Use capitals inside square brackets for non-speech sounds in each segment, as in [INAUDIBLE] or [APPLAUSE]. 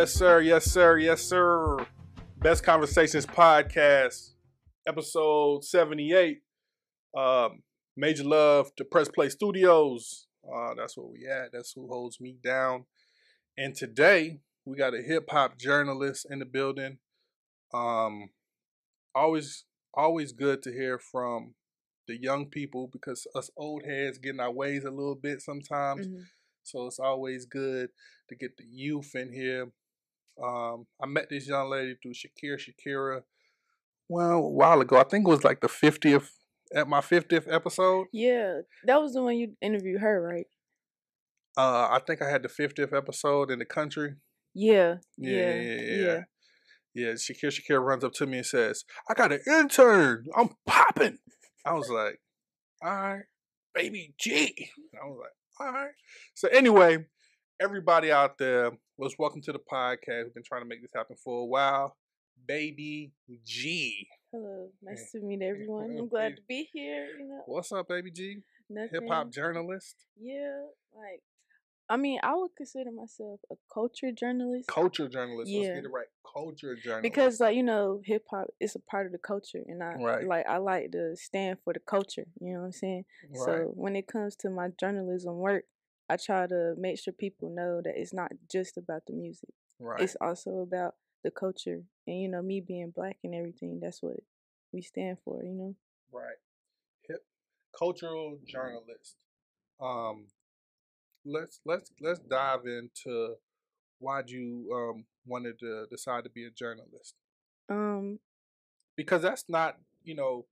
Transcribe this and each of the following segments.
Yes, sir. Yes, sir. Yes, sir. Best Conversations Podcast, episode 78. Um, major love to Press Play Studios. Uh, that's where we at. That's who holds me down. And today we got a hip hop journalist in the building. Um, always, always good to hear from the young people because us old heads get in our ways a little bit sometimes. Mhm. So it's always good to get the youth in here. Um, I met this young lady through Shakira Shakira. Well, a while ago. I think it was like the fiftieth at my fiftieth episode. Yeah, that was the one you interviewed her, right? Uh, I think I had the fiftieth episode in the country. Yeah, Yeah, yeah, yeah, yeah. yeah. yeah. Yeah, Shakira Shakira runs up to me and says, "I got an intern. I'm popping." I was like, "All right, baby G." I was like, "All right." So anyway, everybody out there, was welcome to the podcast. We've been trying to make this happen for a while. Baby G, Hello, nice to meet everyone. [LAUGHS] I'm glad to be here. You know, what's up, Baby G? nothing. Hip hop journalist, Yeah, like, I mean, I would consider myself a culture journalist culture journalist. Let's Yeah. get it right. Culture journalist. because, like, you know, hip hop is a part of the culture, and I Right. like I like to stand for the culture. You know what I'm saying? right, So when it comes to my journalism work, I try to make sure people know that it's not just about the music. right, It's also about the culture, and you know, me being black and everything. That's what we stand for. You know. right. Hip cultural journalist. Um, let's let's let's dive into why'd you um wanted to decide to be a journalist Um. because that's not you know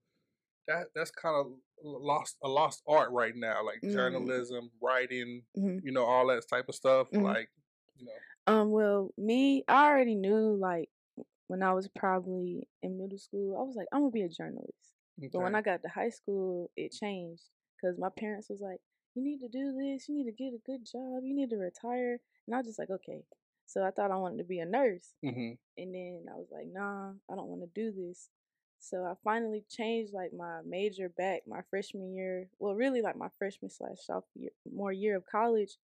that that's kind of lost a lost art right now like Mm. journalism writing mhm. you know all that type of stuff Mhm. like you know Um. Well, me, I already knew like when I was probably in middle school, I was like, I'm gonna be a journalist. But when. I got to high school, it changed because my parents was like, "You need to do this. You need to get a good job. You need to retire." And I was just like, "Okay." So I thought I wanted to be a nurse, hmm and then I was like, "Nah, I don't want to do this." So I finally changed like my major back my freshman year. Well, really like my freshman slash sophomore year of college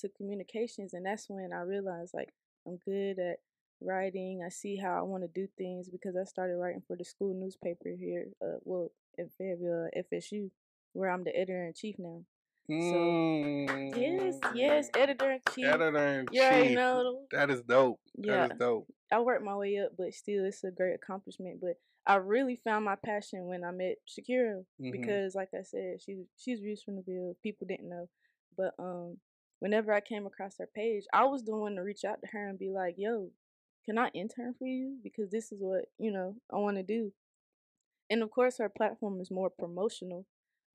to communications, and that's when I realized like I'm good at writing. I see how I want to do things because I started writing for the school newspaper here. Uh, well, in Fayetteville, FSU, where I'm the editor in chief now. Yes, yes, editor in chief. editor in chief. know. that is dope Yeah, that is dope I worked my way up, but still, it's a great accomplishment. But I really found my passion when I met Shakira Mhm. because, like I said, she she's views from the Ville. People didn't know, but um, whenever I came across her page, I was the one to reach out to her and be like, "Yo, can I intern for you? Because this is what you know I want to do." And of course, her platform is more promotional,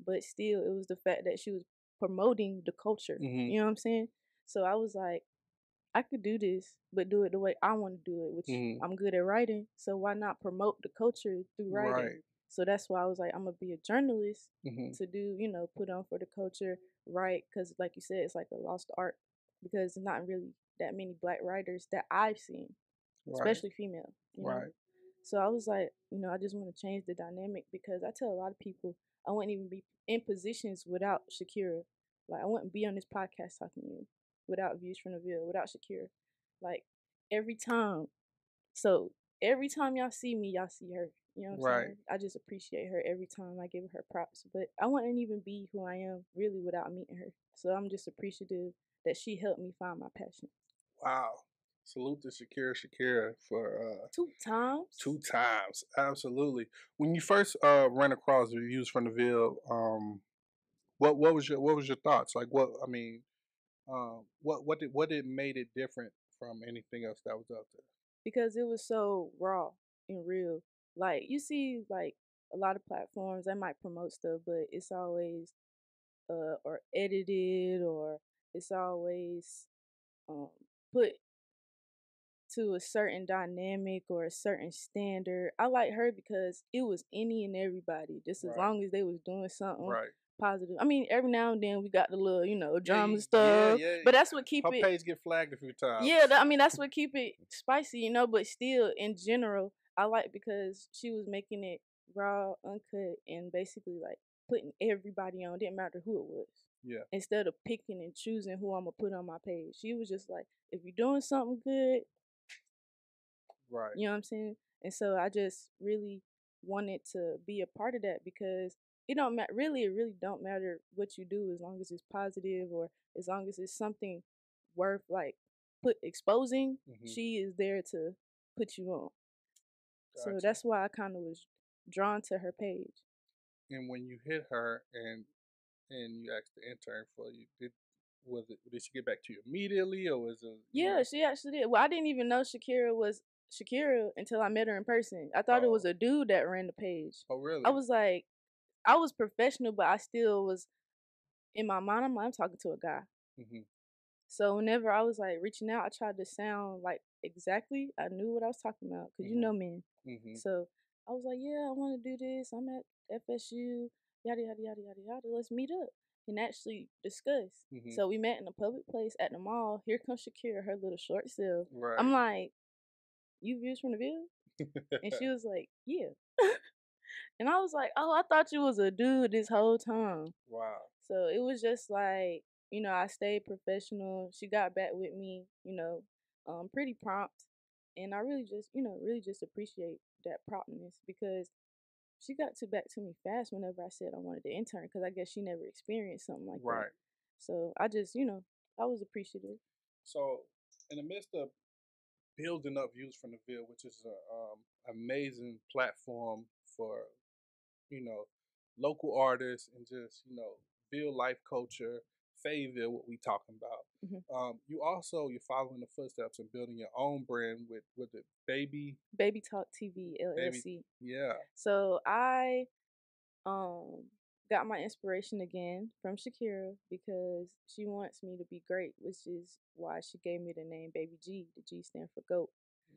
but still, it was the fact that she was promoting the culture. Mhm. You know what I'm saying? So I was like, I could do this, but do it the way I want to do it, which Mhm. I'm good at writing. So why not promote the culture through writing? right So that's why I was like, I'm gonna be a journalist hmm to do, you know, put on for the culture, write, because like you said, it's like a lost art because there's not really that many black writers that I've seen, right especially female. You know? right So I was like, you know, I just want to change the dynamic because I tell a lot of people I wouldn't even be in positions without Shakira. Like I wouldn't be on this podcast talking to you without Views from the Ville, without Shakira. Like every time. So every time y'all see me, y'all see her. You know what I'm saying? I just appreciate her every time I give her props. But I wouldn't even be who I am really without meeting her. So I'm just appreciative that she helped me find my passion. wow salute to Shakira Shakira for uh Two times. Two times, absolutely. When you first uh ran across reviews from the Ville, um, what what was your what was your thoughts? Like what I mean, um, what what did what did made it different from anything else that was out there? because it was so raw and real. Like you see, like a lot of platforms that might promote stuff, but it's always uh or edited or it's always um put to a certain dynamic or a certain standard. I like her because it was any and everybody, just as long as they was doing something Right. Positive. I mean, every now and then we got the little, you know, drama yeah, stuff, yeah. yeah, but that's what keep Her it. page get flagged a few times. Yeah, I mean that's what keep it spicy, you know. But still, in general, I like because she was making it raw, uncut, and basically like putting everybody on. Didn't matter who it was. Yeah. Instead of picking and choosing who I'm gonna put on my page, she was just like, if you're doing something good, Right. You know what I'm saying? And so I just really wanted to be a part of that because it don't matter. Really, it really don't matter what you do as long as it's positive or as long as it's something worth like put exposing. Mhm. She is there to put you on. So that's why I kind of was drawn to her page. And when you hit her and and you asked the intern for you, did was it did she get back to you immediately or was it Yeah, she actually did. Well, I didn't even know Shakira was Shakira until I met her in person. I thought it was Oh. a dude that ran the page. Oh really? I was like, I was professional, but I still was in my mind. I'm like, I'm talking to a guy. hmm So whenever I was like reaching out, I tried to sound like exactly. I knew what I was talking about because you Mhm. know men. hmm So I was like, yeah, I want to do this. I'm at FSU, yada yada yada yada yada. Let's meet up and actually discuss. Mhm. So we met in a public place at the mall. Here comes Shakira, her little short self. Right. I'm like, you views from the Ville? And she [LAUGHS] was like, yeah. And I was like, oh, I thought you was a dude this whole time. wow. So it was just like, you know, I stayed professional. She got back with me, you know, um, pretty prompt. And I really just, you know, really just appreciate that promptness because she got to back to me fast whenever I said I wanted to intern because I guess she never experienced something like Right. that. So I just, you know, I was appreciative. So, in the midst of building up views from the Ville, which is an um, amazing platform for, you know, local artists and just you know build life culture, Fayetteville, what we talking about. Mhm. Um, you also you're following the footsteps and building your own brand with with the baby, Baby Talk TV LLC. yeah, So I um got my inspiration again from Shakira because she wants me to be great, which is why she gave me the name Baby G. The G stand for goat.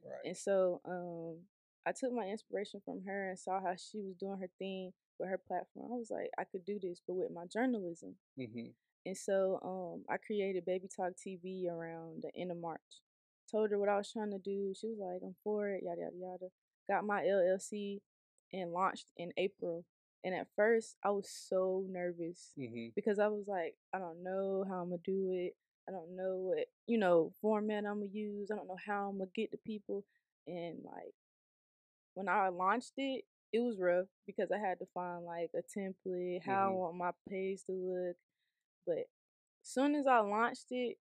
right, And so um I took my inspiration from her and saw how she was doing her thing with her platform. I was like, I could do this, but with my journalism. hmm And so um, I created Baby Talk TV around the end of March. Told her what I was trying to do. She was like, I'm for it, yada, yada, yada. Got my LLC and launched in April. And at first, I was so nervous hmm because I was like, I don't know how I'm going to do it. I don't know what, you know, format I'm going to use. I don't know how I'm going to get to people. And like, when I launched it, it was rough because I had to find like a template, how I Mhm. want my page to look. But soon as I launched it,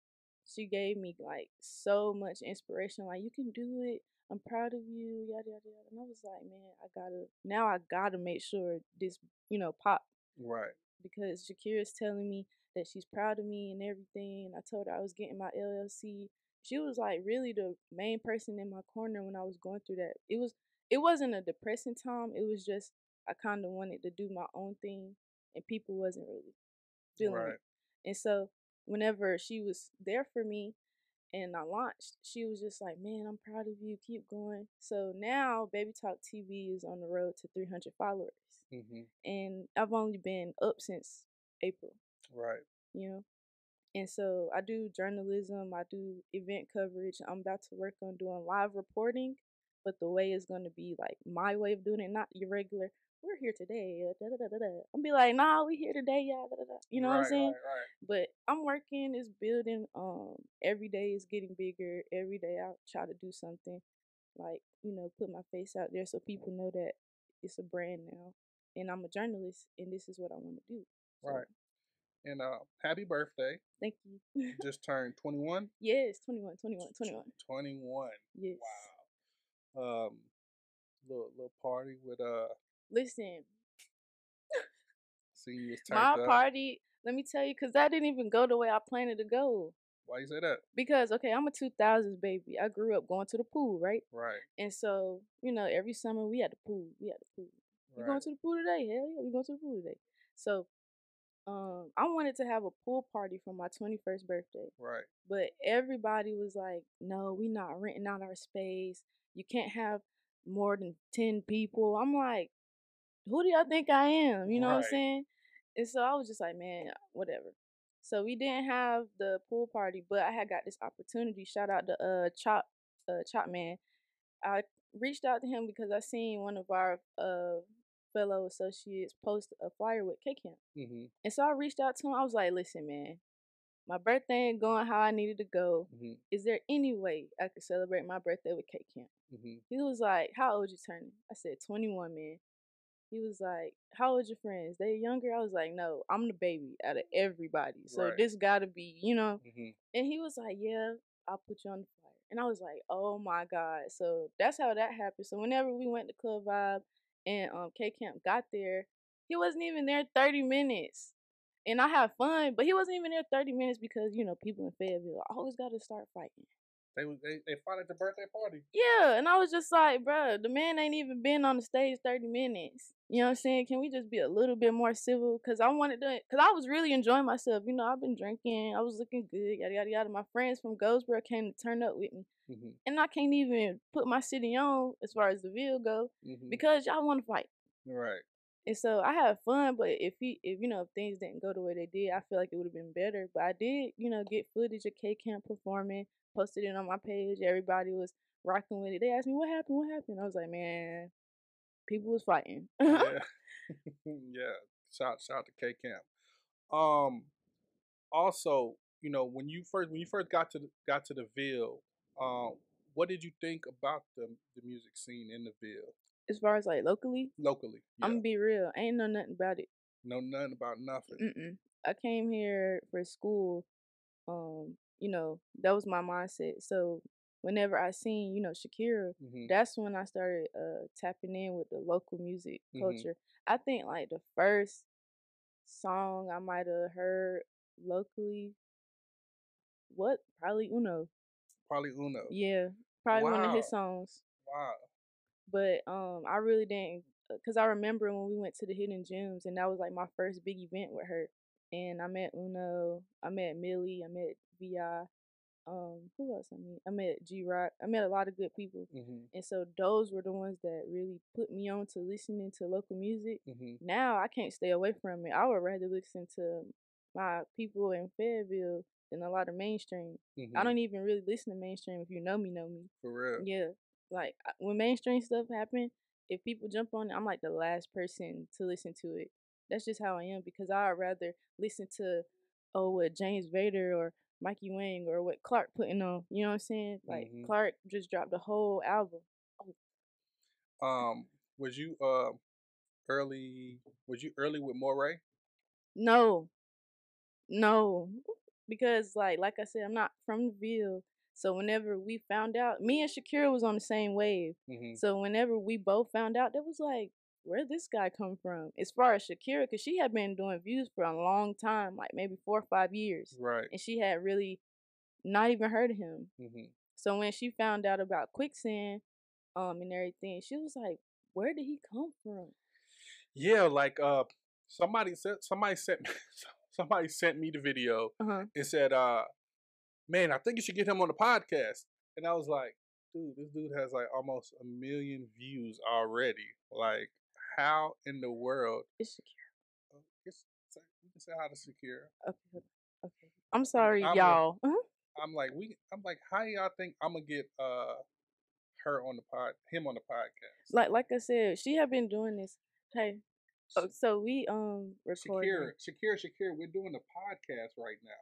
she gave me like so much inspiration. Like, you can do it. I'm proud of you, yada yada yada. And I was like, man, I gotta now I gotta make sure this, you know, pop right, because Shakira's telling me that she's proud of me and everything. And I told her I was getting my LLC. She was like really the main person in my corner when I was going through that. It was it wasn't a depressing time. It was just I kind of wanted to do my own thing, and people wasn't really feeling right, it. And so whenever she was there for me and I launched, she was just like, "Man, I'm proud of you. Keep going." So now Baby Talk TV is on the road to 300 followers hmm and I've only been up since April, right, you know. And so I do journalism, I do event coverage. I'm about to work on doing live reporting, but the way is going to be like my way of doing it, not your regular. We're here today. uh, Da, da, da, da, da. I'm be like, nah, we here today, y'all. Da, da, da. You know what I'm saying? Right, right. But I'm working, it's building. Um, every day is getting bigger. Every day I try to do something, like you know, put my face out there so people know that it's a brand now, and I'm a journalist, and this is what I want to do. So, Right. And uh, happy birthday! Thank you. Just turned 21. yes, 21, 21, 21. 21. Yes. Wow. Um, little little party with uh, Listen, my up. party. Let me tell you, cause that didn't even go the way I planned it to go. Why you say that? Because okay, I'm a 2000s baby. I grew up going to the pool, right? Right. And so you know, every summer we had the pool. We had the pool. Right. going to the pool today? Hell yeah, we going to the pool today. So, um, I wanted to have a pool party for my 21st birthday, right. but everybody was like, "No, we not renting out our space. You can't have more than 10 people." I'm like, "Who do y'all think I am?" You know what I'm saying? And so I was just like, "Man, whatever." So we didn't have the pool party, but I had got this opportunity. Shout out to uh Chop, uh Chop Man. I reached out to him because I seen one of our uh fellow associates post a flyer with K Camp. Mm-hmm. And so I reached out to him. I was like, listen, man, my birthday ain't going how I needed to go. Mm-hmm. Is there any way I could celebrate my birthday with K Camp? Hmm He was like, "How old you turning?" I said, "21, man." He was like, "How old your friends? They younger?" I was like, "No, I'm the baby out of everybody, so Right. this gotta be, you know." hmm And he was like, "Yeah, I'll put you on the flyer." And I was like, "Oh my god!" So that's how that happened. So whenever we went to Club Vibe and um K Camp got there, he wasn't even there 30 minutes. And I had fun, but he wasn't even there 30 minutes because you know people in Fayetteville always got to start fighting. They was they they fought at the birthday party. Yeah, and I was just like, bruh, the man ain't even been on the stage 30 minutes. You know what I'm saying? Can we just be a little bit more civil? Because I wanted to, because I was really enjoying myself. You know, I've been drinking, I was looking good, yada, yada, yada. My friends from Goldsboro came to turn up with me. hmm And I can't even put my city on as far as the Ville go hmm because y'all want to fight. right. And so I had fun, but if he, if you know, if things didn't go the way they did, I feel like it would have been better. But I did, you know, get footage of K Camp performing, posted it on my page. Everybody was rocking with it. They asked me what happened, what happened. I was like, man, people was fighting. yeah. [LAUGHS] [LAUGHS] yeah. Shout shout to K Camp. Um also, you know, when you first when you first got to the, got to the Ville, um, what did you think about the the music scene in the Ville as far as like locally, locally? Yeah. I'm gonna be real. I ain't know nothing about it. know nothing about nothing. Mm-mm. I came here for school. Um, you know, that was my mindset. So whenever I seen, you know, Shakira, hmm that's when I started uh tapping in with the local music Mhm. culture. I think like the first song I might have heard locally, what probably Uno. Probably Uno. Yeah, probably one of his songs. Wow. But um, I really didn't, cause I remember when we went to the Hidden Gems, and that was like my first big event with her. And I met Uno, I met Millie, I met Vi, um, who else I met? I met G Rock. I met a lot of good people. hmm And so those were the ones that really put me on to listening to local music. hmm Now I can't stay away from it. I would rather listen to my people in Fayetteville than a lot of mainstream. hmm I don't even really listen to mainstream. If you know me, know me. For real. Yeah, like when mainstream stuff happen, if people jump on it, I'm like the last person to listen to it. That's just how I am because I'd rather listen to oh what James Vader or Mikey Wang or what Clark putting on. You know what I'm saying? Like Mhm. Clark just dropped a whole album. Um, was you uh early? Was you early with Morray? No, no, because like like I said, I'm not from the Ville. So whenever we found out, me and Shakira was on the same wave. hmm So whenever we both found out, that was like, where this guy come from? As far as Shakira, because she had been doing views for a long time, like maybe four or five years, Right. and she had really not even heard of him. hmm So when she found out about quicksand, um, and everything, she was like, where did he come from? Yeah, like uh, somebody said somebody sent me, [LAUGHS] somebody sent me the video Uh huh. and said, uh, man, I think you should get him on the podcast. And I was like, dude, this dude has like almost a million views already. Like, how in the world? It's Shakira. uh, It's, it's like- you can say hi to Shakira. Okay. Okay. I'm sorry, I'm y'all. Uh-huh. I'm like, we. I'm like, how y'all think I'm gonna get uh her on the pod, him on the podcast? like like I said, she had been doing this. Hey, oh, so we um recorded. Shakira, Shakira, Shakira, we're doing a podcast right now.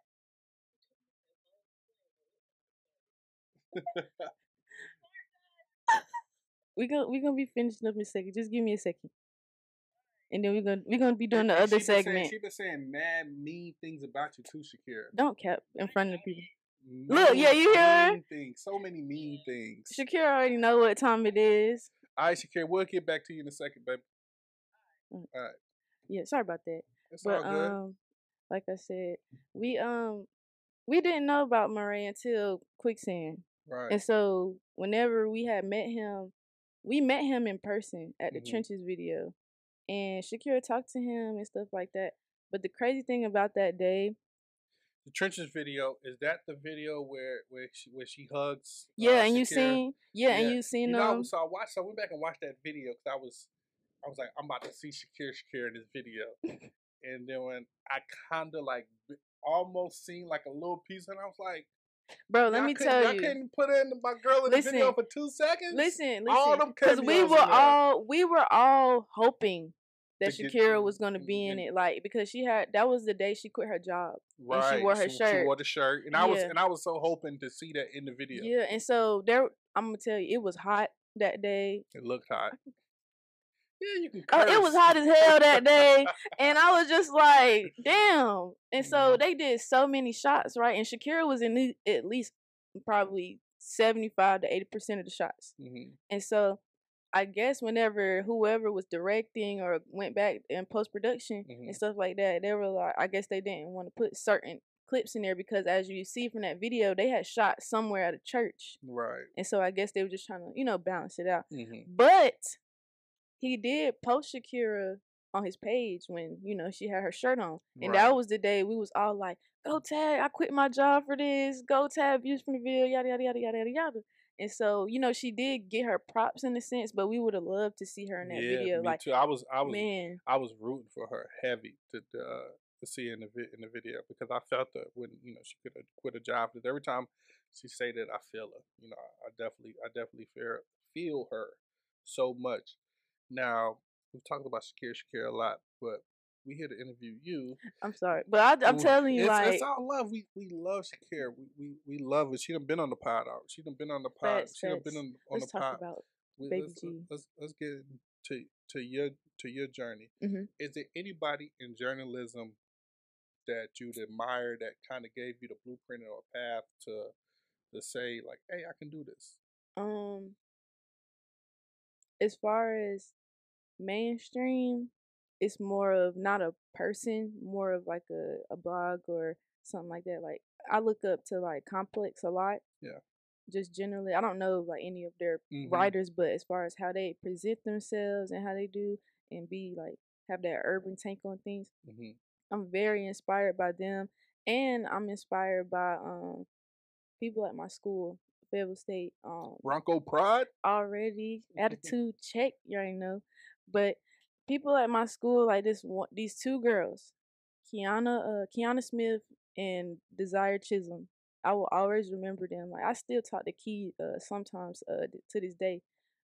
We gonna we gonna be finishing up in a second. Just give me a second, and then we're gonna we're gonna be doing the and other she been saying- segment. She been saying mad mean things about you too, Shakira. Don't cap in front of the people. Look, yeah, you hear her? mean things, so many mean things. Shakira already know what time it is. All right, Shakira, we'll get back to you in a second, baby. All right. Yeah, sorry about that. It's But all good. um, like I said, we um we didn't know about Morray until quicksand, right. and so whenever we had met him, we met him in person at the Mhm. trenches video, and Shakira talked to him and stuff like that. But the crazy thing about that day, The trenches video is that the video where where she where she hugs? uh, yeah, and you seen, yeah, and you seen You know, um, so I watched. So I went back and watched that video because I was, I was like, I'm about to see Shakira, Shakira in this video, [LAUGHS] and then when I kind of like almost seen like a little piece, and I was like, bro. Let y'all me tell you. couldn't put in my girl in the video for two seconds. Listen, All listen, because we were all we were all hoping that To get- Shakira was gonna be in it, like because she had that was the day she quit her job. right? she wore her She shirt. wore the shirt, and I was and I was so hoping to see that in the video. Yeah, and so there, I'm gonna tell you, it was hot. that day. It looked hot. Yeah, you can. Oh, Curse. it was hot as hell that day, [LAUGHS] and I was just like, damn. And so Mhm. they did so many shots, right? And Shakira was in the- at least probably seventy five to eighty percent of the shots. Mhm. And so I guess whenever whoever was directing or went back in post production Mhm. and stuff like that, they were like, I guess they didn't want to put certain clips in there because as you see from that video, they had shot somewhere at a church. Right. And so I guess they were just trying to, you know, balance it out. hmm But he did post Shakira on his page when, you know, she had her shirt on. And that was the day we was all like, Go tag, I quit my job for this, go tag views from the video, yada yada yada yada yada yada. And so, you know, she did get her props in a sense, but we would have loved to see her in that yeah, video. me Like, too. I was, I was, man, I was rooting for her heavy to uh, to see in the vi- in the video because I felt that when you know she could have quit a job. Because every time she say that, I feel her. You know, I, I definitely, I definitely feel feel her so much. Now we've talked about Shakira, Shakira a lot, but we here to interview you. I'm sorry. But I, I'm Ooh, telling you, it's, like, it's all love. We we love Shakira. We we, we love her. She done been on the pod. out. She done been on the pod. Facts, she done been facts. on, on let's the talk pod. about We- Baby let's, G. let's let's get to to your to your journey. Mhm. Is there anybody in journalism that you'd admire that kind of gave you the blueprint or a path to to say like, hey, I can do this? Um, as far as mainstream, it's more of not a person, more of like a, a blog or something like that. Like I look up to like Complex a lot. Yeah. Just generally, I don't know like any of their Mhm. writers, but as far as how they present themselves and how they do and be like have that urban take on things, Mm-hmm. I'm very inspired by them, and I'm inspired by um people at my school, Fayetteville State. Um, Bronco Pride. already [LAUGHS] attitude check you already know but people at my school like this one these two girls kiana uh kiana smith and desire chisholm i will always remember them like i still talk to key uh sometimes uh to this day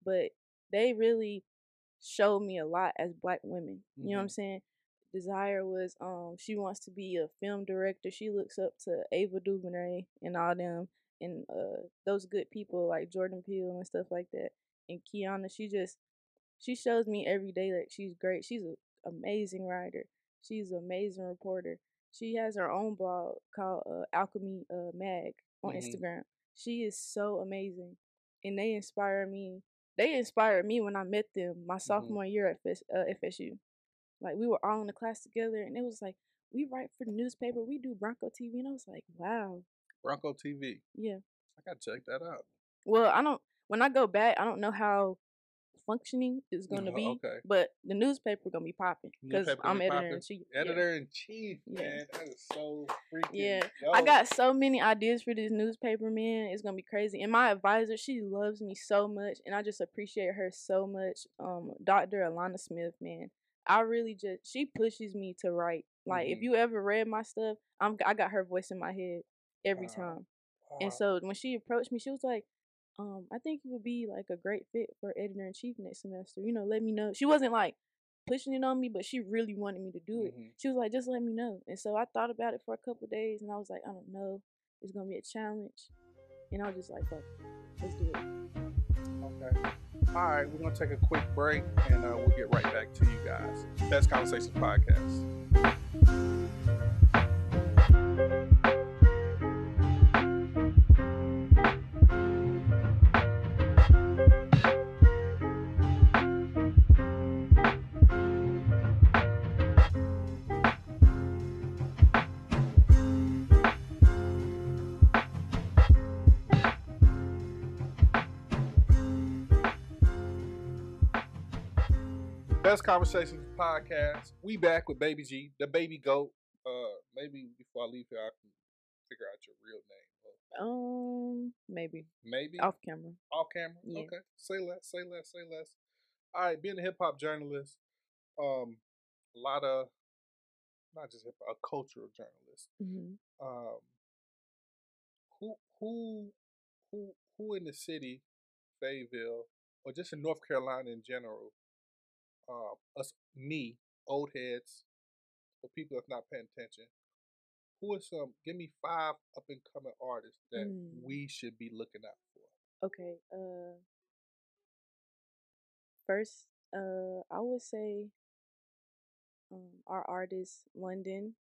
but they really showed me a lot as black women you know what i'm saying desire was um she wants to be a film director she looks up to ava duvernay and all them and uh those good people like Jordan Peele and stuff like that. And Kiana, she just she shows me every day that she's great. She's an amazing writer. She's an amazing reporter. She has her own blog called uh, Alchemy uh, Mag on Mhm. Instagram. She is so amazing, and they inspire me. They inspired me when I met them my sophomore year at FS, uh, FSU. Like we were all in the class together, and it was like we write for the newspaper. We do Bronco TV, and I was like, wow, Bronco TV. yeah. I gotta check that out. Well, I don't. When I go back, I don't know how functioning is going to Oh, be. okay. But the newspaper gonna be popping because I'm editor in chief. Editor in chief, Yeah. man. That is so freaking. Yeah, I got so many ideas for this newspaper, man. It's gonna be crazy. And my advisor, she loves me so much, and I just appreciate her so much. Um, Dr. Alana Smith, man, I really just she pushes me to write. Like, if Mhm. you ever read my stuff, I'm I got her voice in my head every Wow. time. Wow. And so when she approached me, she was like, um, I think you would be like a great fit for editor in chief next semester. You know, let me know. She wasn't like pushing it on me, but she really wanted me to do it. Mhm. She was like, just let me know. And so I thought about it for a couple days and I was like, I don't know. It's gonna be a challenge. And I was just like, fuck, let's do it. Okay. All right, we're gonna take a quick break and uh, we'll get right back to you guys. Best Conversations podcast. Best Conversations podcast. We back with Baby G, the baby goat. Uh, maybe before I leave here, I can figure out your real name. Um, maybe Maybe off camera. off camera. Yeah. Okay, say less, say less, say less. All right, being a hip hop journalist, um, a lot of not just hip hop, a cultural journalist. hmm Um, who who who who in the city, Fayetteville, or just in North Carolina in general, uh, us me old heads, or people that's not paying attention. Who are some? Give me five up and coming artists that Mm. we should be looking out for. Okay. Uh, First, uh, I would say um, our artist London.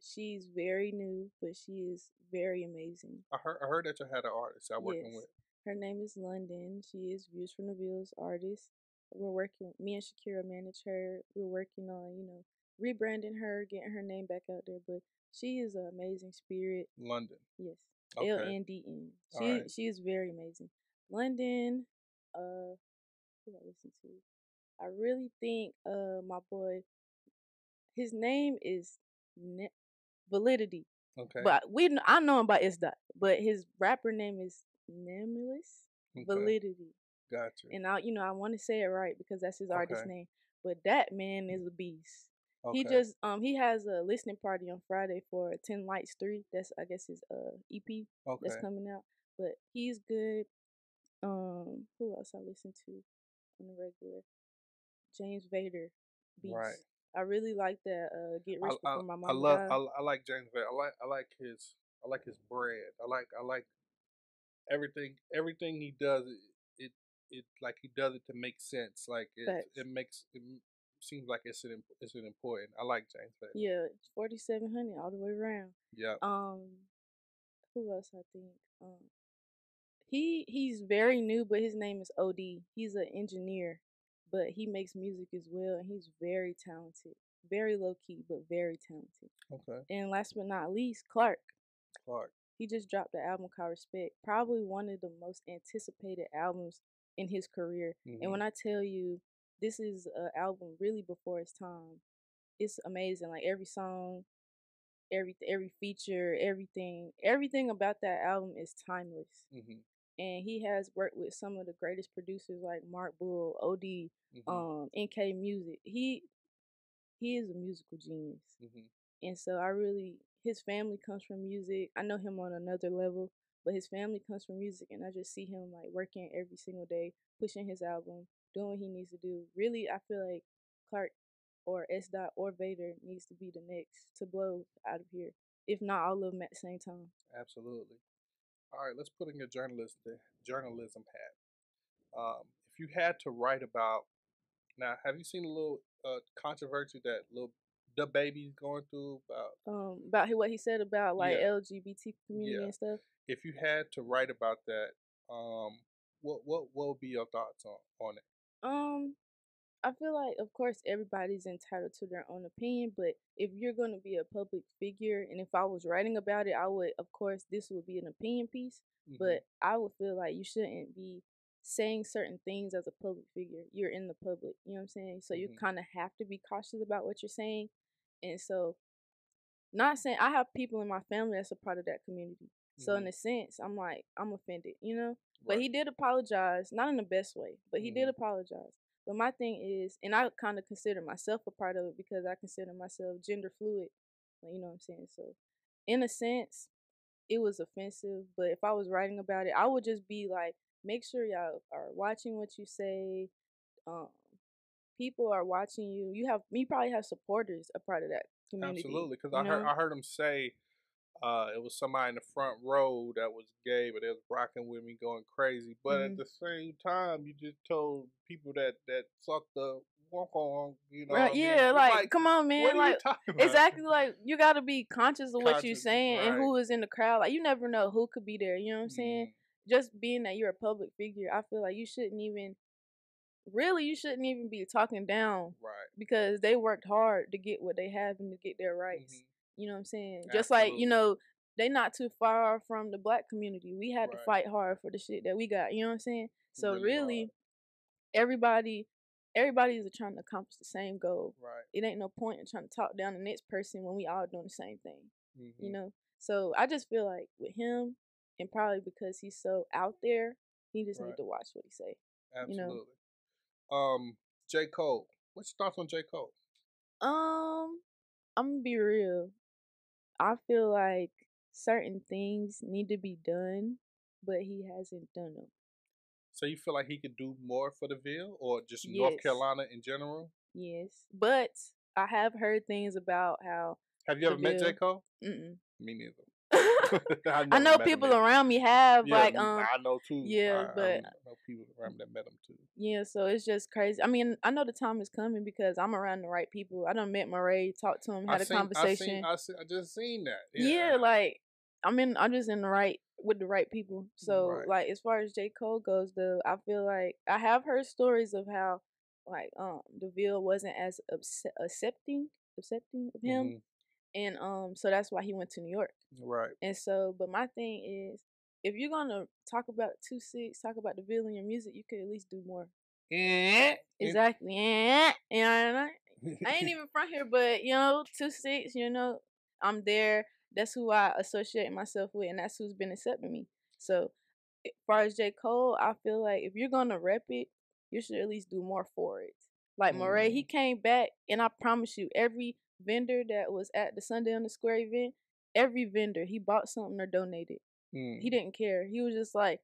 She's very new, but she is very amazing. I heard I heard that you had an artist I'm working with. Her name is London. She is Views from the Views artist. We're working. Me and Shakira manage her. We're working on you know rebranding her, getting her name back out there. But she is an amazing spirit. London. Yes. L N D N. She Alright. she is very amazing. London, uh, who I listen to? I really think uh my boy, his name is ne- Validity, Okay. but we I know him by S dot, but his rapper name is Nemulous okay. Validity, Gotcha. and I you know I want to say it right because that's his artist name. But that man is a beast. okay. He just um he has a listening party on Friday for Ten Lights Three. That's I guess his uh EP okay. that's coming out. But he's good. Um, who else I listen to on the regular? James Vader, beast. Right. I really like that. Uh, get I, rich I, before my mama I love. I, I like James Vader. I like I like his I like his bread. I like I like everything everything he does it it, it like he does it to make sense. Like it Facts. it makes it seems like it's an it's an important. I like James yeah, forty seven hundred all the way around. Yeah. Um, who else I think? Um, he he's very new, but his name is Od. He's an engineer, but he makes music as well, and he's very talented. Very low key, but very talented. Okay. And last but not least, Clark. Clark. He just dropped the album called Respect, probably one of the most anticipated albums in his career. Mhm. And when I tell you this is an album really before its time, it's amazing. Like every song, every every feature, everything, everything about that album is timeless. Mhm. And he has worked with some of the greatest producers like Mark Bull, OD, Mhm. um, NK Music. He he is a musical genius Mhm. and so I really his family comes from music. I know him on another level, but his family comes from music, and I just see him like working every single day, pushing his album, doing what he needs to do. Really, I feel like Clark or S Dot or Vader needs to be the next to blow out of here. If not, all of them at the same time. Absolutely. All right, let's put in your journalist journalism hat. Um, if you had to write about now, have you seen a little uh, controversy that little DaBaby's going through about Um, about what he said about like Yeah. LGBT community Yeah. and stuff. If you had to write about that, um, what what what would be your thoughts on on it? Um, I feel like, of course, everybody's entitled to their own opinion, but if you're going to be a public figure, and if I was writing about it, I would, of course, this would be an opinion piece, Mhm. but I would feel like you shouldn't be saying certain things as a public figure. You're in the public, you know what I'm saying? So you Mhm. kind of have to be cautious about what you're saying. And so, not saying I have people in my family that's a part of that community. So, in Mhm. a sense, I'm like, I'm offended, you know? But he did apologize, not in the best way, but he did Mhm. apologize. But my thing is, and I kind of consider myself a part of it because I consider myself gender fluid. like, You know what I'm saying? So, in a sense, it was offensive. But if I was writing about it, I would just be like, make sure y'all are watching what you say. Um, people are watching you. You have, me probably have supporters a part of that community. Absolutely, because I heard? I heard him say uh, it was somebody in the front row that was gay, but they was rocking with me, going crazy. But Mhm. at the same time, you just told people that that sucked the walk on, you know. Right? what I mean? Yeah, like, come on, man. what are like, you [LAUGHS] talking about? exactly like you got to be conscious of what you're Conscious, saying and who is in the crowd like you never know who could be there you know what i'm saying Mhm. just being that you're a public figure i feel like you shouldn't even really you shouldn't even be talking down Right. because they worked hard to get what they have and to get their rights Mhm. You know what i'm saying just like you know they not too far from the black community we had to fight hard for the shit that we got you know what i'm saying so Really really everybody everybody is trying to accomplish the same goal Right. it ain't no point in trying to talk down the next person when we all doing the same thing Mhm. you know so i just feel like with him and probably because he's so out there he just Right. need to watch what he say you know. Absolutely. Um, J Cole. What's your thoughts on J Cole? um i'm gonna be real i feel like certain things need to be done but he hasn't done them So you feel like he could do more for the Ville or just North Carolina in general? yes but i have heard things about how Have you ever met J Cole? mm-mm. Me neither. [LAUGHS] I, I know people around me have Yeah, like um I know too. yeah, I, but- I know people around me that met him too. yeah, so it's just crazy. I mean, I know the time is coming because I'm around the right people. I done met Morray, talked to him, had a seen- I conversation. I, seen, I just seen that. yeah, like I'm in I'm just in the right with the right people. So Right. like as far as J. Cole goes though, I feel like I have heard stories of how like um the Ville wasn't as obs- accepting accepting of him Mhm, and um so that's why he went to New York. right. And so but my thing is if you're gonna talk about two six, talk about the Ville in your music, you could at least do more. Eh, Exactly. Yeah. And I, I ain't [LAUGHS] even from here, but you know, two six, you know, I'm there. That's who I associate myself with, and that's who's been accepting me. So, as far as J. Cole, I feel like if you're gonna rep it, you should at least do more for it. Like Morray, he came back, and I promise you, every vendor that was at the Sunday on the Square event, every vendor he bought something or donated. Mm, He didn't care. He was just like,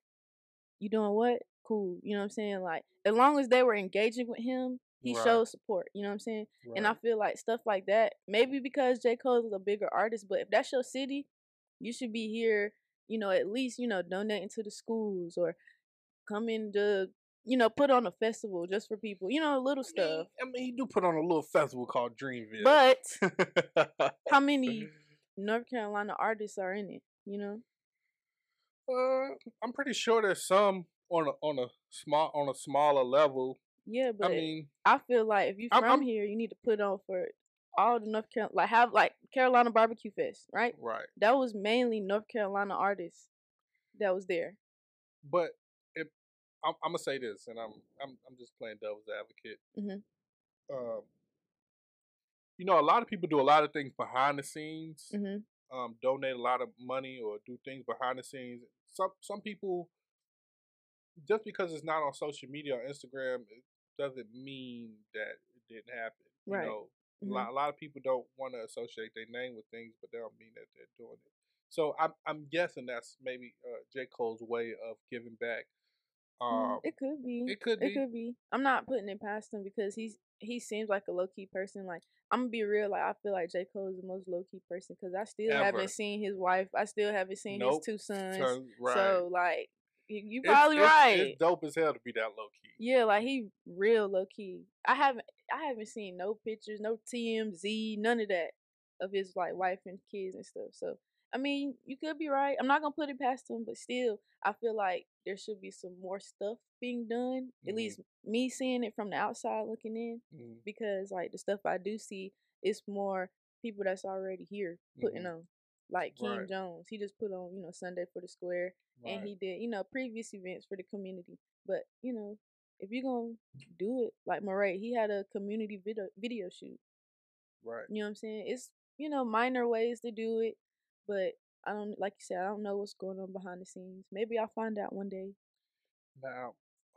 "You doing what? Cool." You know what I'm saying? Like, as long as they were engaging with him, he Right. showed support. You know what I'm saying? And I feel like stuff like that, maybe because J. Cole is a bigger artist, but if that's your city, you should be here, you know, at least, you know, donating to the schools or coming to, you know, put on a festival just for people, you know, little I mean, stuff. I mean, he do put on a little festival called Dreamville. But [LAUGHS] how many North Carolina artists are in it, you know? Uh, I'm pretty sure there's some on a on a small on a smaller level. Yeah, but I mean, I feel like if you from I'm- here, you need to put on for all the North Carolina, like have like Carolina Barbecue Fest, right? right. That was mainly North Carolina artists that was there. But I'm, I'm gonna say this, and I'm I'm I'm just playing devil's advocate. Mhm. Um, you know, a lot of people do a lot of things behind the scenes. hmm Um, donate a lot of money or do things behind the scenes. Some some people, just because it's not on social media or Instagram, it doesn't mean that it didn't happen. Right. You know, Mhm. a, lot, a lot of people don't want to associate their name with things, but they don't mean that they're doing it. So I'm I'm guessing that's maybe uh, J Cole's way of giving back. Mm, Um, it could be. it could It be. could be. I'm not putting it past him because he's he seems like a low key person. Like I'm gonna be real. Like I feel like J Cole is the most low key person because I still Ever. haven't seen his wife. I still haven't seen Nope. his two sons. Son, right. So like you, you probably it's- right. It's dope as hell to be that low key. Yeah, like he real low key. I haven't I haven't seen no pictures, no TMZ, none of that of his like wife and kids and stuff. So I mean, you could be right. I'm not gonna put it past him, but still, I feel like there should be some more stuff being done. At Mhm. least me seeing it from the outside looking in, Mhm. because like the stuff I do see, it's more people that's already here putting Mhm. on. Like King Right. Jones, he just put on, you know, Sunday for the Square and he did you know previous events for the community but you know if you're gonna do it like Morray, he had a community video video shoot right. you know what i'm saying it's you know minor ways to do it but i don't like you said i don't know what's going on behind the scenes maybe i'll find out one day Now,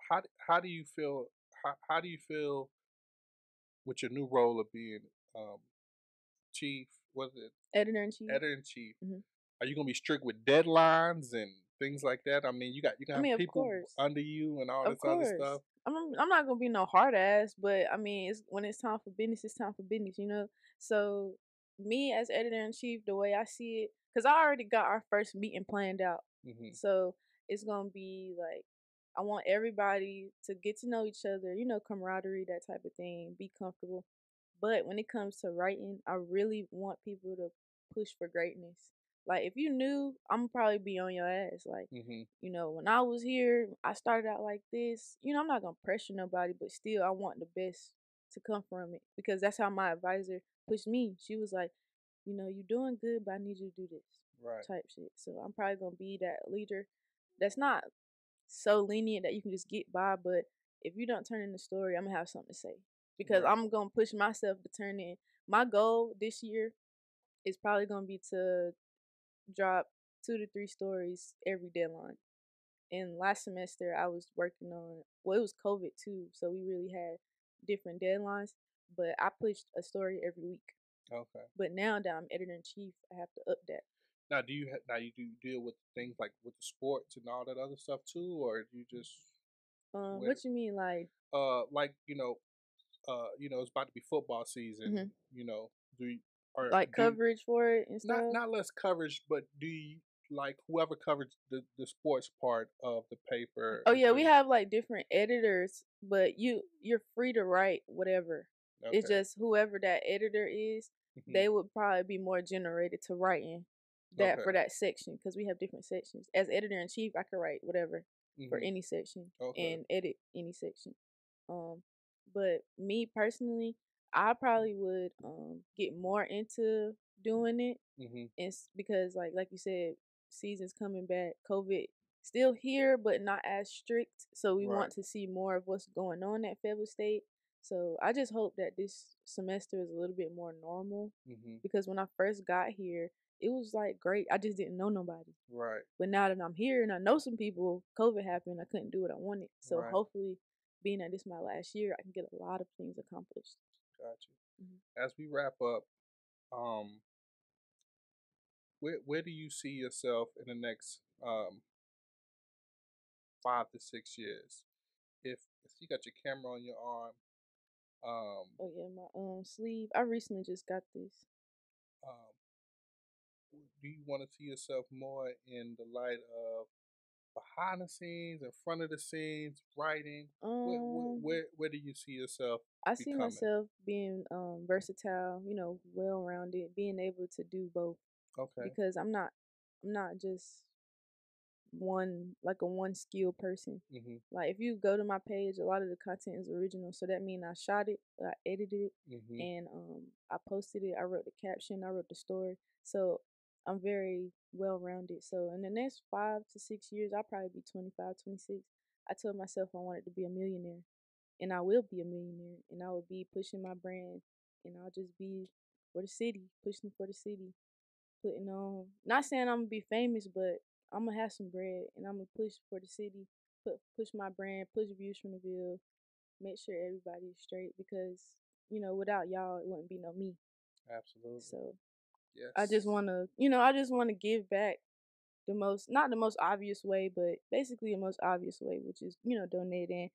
how how do you feel? How, how do you feel with your new role of being um, chief? Was it editor in chief editor in chief? Mhm. Are you gonna be strict with deadlines and things like that? I mean, you got you I got mean, people course. under you and all of this other stuff. I'm, I'm not gonna be no hard ass but i mean it's when it's time for business it's time for business you know so me as editor in chief the way i see it because i already got our first meeting planned out hmm So it's gonna be like I want everybody to get to know each other, you know, camaraderie, that type of thing, be comfortable. But when it comes to writing, I really want people to push for greatness. Like if you knew, I'm probably be on your ass. Like, hmm you know, when I was here, I started out like this. You know, I'm not gonna pressure nobody, but still I want the best to come from it. Because that's how my advisor pushed me. She was like, you know, you're doing good, but I need you to do this Right. type shit. So I'm probably gonna be that leader that's not so lenient that you can just get by, but if you don't turn in the story, I'm gonna have something to say. Because Right. I'm gonna push myself to turn in. My goal this year is probably gonna be to drop two to three stories every deadline. And last semester I was working on well, it was COVID too, so we really had different deadlines. But I pushed a story every week. Okay. But now that I'm editor in chief, I have to up that. Now, do you ha- now you do deal with things like with the sports and all that other stuff too, or do you just Um, what you mean, like? uh like you know uh you know it's about to be football season Mhm. you know do you or like do you- coverage for it and stuff. not not less coverage but do you like whoever covers the, the sports part of the paper. Oh yeah, we have like different editors, but you you're free to write whatever. It's just whoever that editor is, they would probably be more generated to writing that for that section because we have different sections. As editor in chief, I could write whatever for mhm, any section Okay. and edit any section. Um, but me personally, I probably would um get more into doing it mhm, and because like like you said, season's coming back. COVID still here, but not as strict. So we Right. want to see more of what's going on at Fayetteville State. So I just hope that this semester is a little bit more normal mhm, because when I first got here, it was like great. I just didn't know nobody. Right. But now that I'm here and I know some people, COVID happened. I couldn't do what I wanted. So Right. hopefully, being that this is my last year, I can get a lot of things accomplished. Got you. Mhm. As we wrap up, um, where where do you see yourself in the next um five to six years? If if you got your camera on your arm, um, Oh yeah, my um sleeve. I recently just got this. um, do you want to see yourself more in the light of behind the scenes, in front of the scenes, writing? Where where Um, where, where do you see yourself? I see myself being um versatile. You know, well rounded, being able to do both Okay. because I'm not, I'm not just one like a one skill person. hmm Like if you go to my page, a lot of the content is original. So that means I shot it, I edited it, hmm and um I posted it. I wrote the caption, I wrote the story. So I'm very well rounded. So in the next five to six years, I'll probably be 25, 26. I told myself I wanted to be a millionaire, and I will be a millionaire, and I will be pushing my brand, and I'll just be for the city, pushing for the city, putting on. Not saying I'm gonna be famous, but I'm gonna have some bread, and I'm gonna push for the city, put push my brand, push views from the Ville, make sure everybody's straight because you know without y'all it wouldn't be no me. Absolutely. So yes. I just want to, you know, I just want to give back the most, not the most obvious way, but basically the most obvious way, which is, you know, donating,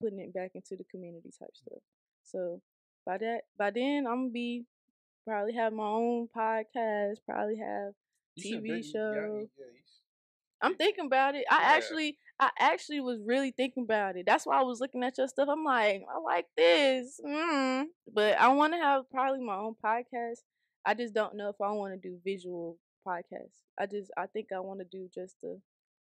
putting it back into the community type mm. stuff. So by that, by then I'm gonna be probably have my own podcast, probably have You TV be- yeah, show. yeah, you sh- I'm thinking about it. I Yeah. actually, I actually was really thinking about it. That's why I was looking at your stuff. I'm like, I like this, mm. but I want to have probably my own podcast. I just don't know if I want to do visual podcast. I just, I think I want to do just the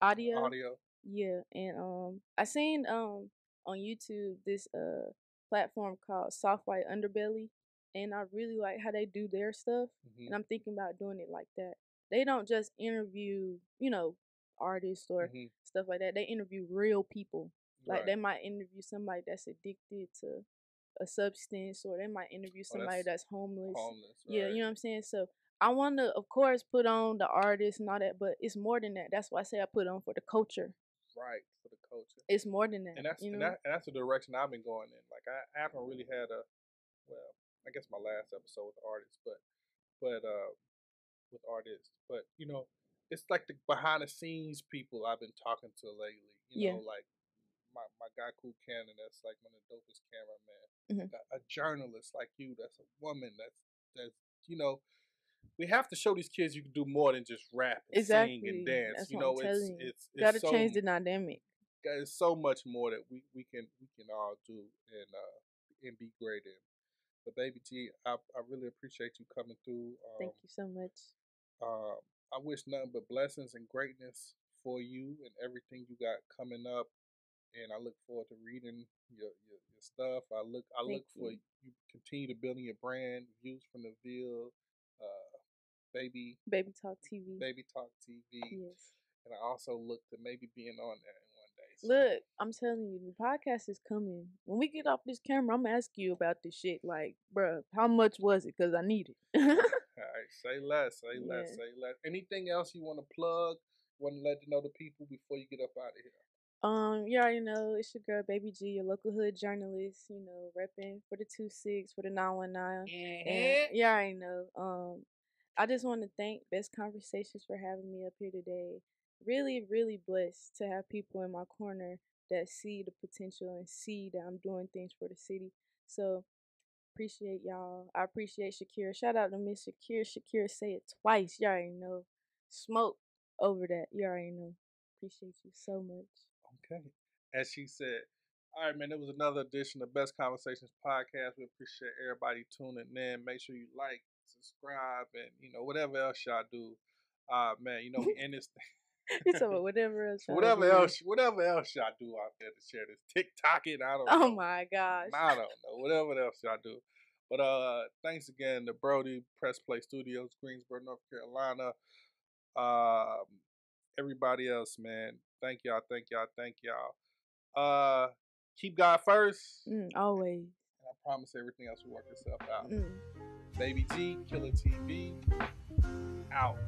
audio. audio. Yeah, and um, I seen um on YouTube this uh platform called Soft White Underbelly, and I really like how they do their stuff Mhm. and I'm thinking about doing it like that. They don't just interview, you know, artists or Mhm. stuff like that. They interview real people. Like Right. they might interview somebody that's addicted to a substance, or they might interview somebody Oh, that's that's, homeless. homeless. Yeah, you know what I'm saying. So I want to, of course, put on the artist and all that, but it's more than that. That's why I say I put on for the culture. right for the culture. It's more than that. and that's you know. and, that, and that's the direction I've been going in. Like I, I haven't really had a well, I guess my last episode with artists, but but uh with artists, but you know, it's like the behind the scenes people I've been talking to lately. You Yeah. know, like my my guy Cool Cannon, that's like one of the dopest cameramen. Mhm. A, a journalist like you, that's a woman, that's that's you know. We have to show these kids you can do more than just rap and sing and dance. That's you know, it's you. it's, it's Got to so change the dynamic. there's so much more that we, we can we can all do and uh and be great in. But baby G, I, I really appreciate you coming through. Um, Thank you so much. Um, I wish nothing but blessings and greatness for you and everything you got coming up. And I look forward to reading your your, your stuff. I look I Thank look for you. you continue to building your brand, views from the Ville, uh, baby Baby Talk TV. baby talk TV, Yes. and I also look to maybe being on there in one day. So- Look, I'm telling you, the podcast is coming. When we get off this camera, I'm gonna ask you about this shit. Like, bruh, how much was it? Cause I need it. [LAUGHS] Right, say less, say less, say less. Anything else you want to plug? Want to let to know the people before you get up out of here? um, yeah, you already know it's your girl, Baby G, your local hood journalist. You know, repping for the two six for the nine one nine. And you already know. Um, I just want to thank Best Conversations for having me up here today. Really, really blessed to have people in my corner that see the potential and see that I'm doing things for the city. So appreciate y'all. I appreciate Shakira. Shout out to Miss Shakira. Shakira say it twice. You all already know. Smoke over that. You all already know. Appreciate you so much. Okay. As she said, all right, man, it was another edition of Best Conversations podcast. We appreciate everybody tuning in. Make sure you like, subscribe, and you know whatever else y'all do. Uh man, you know we [LAUGHS] end this thing. [LAUGHS] you talking about whatever else. whatever else, whatever else y'all do out there to share this TikToking. I don't. Oh know. my gosh. I don't know. Whatever else y'all do. But uh, thanks again to Brody Press Play Studios, Greensboro, North Carolina. Um, everybody else, man. Thank y'all. Thank y'all. Thank y'all. Uh, keep God first. Mm, always. And I promise everything else will work itself out. Mm. Baby G, Killer TV, out.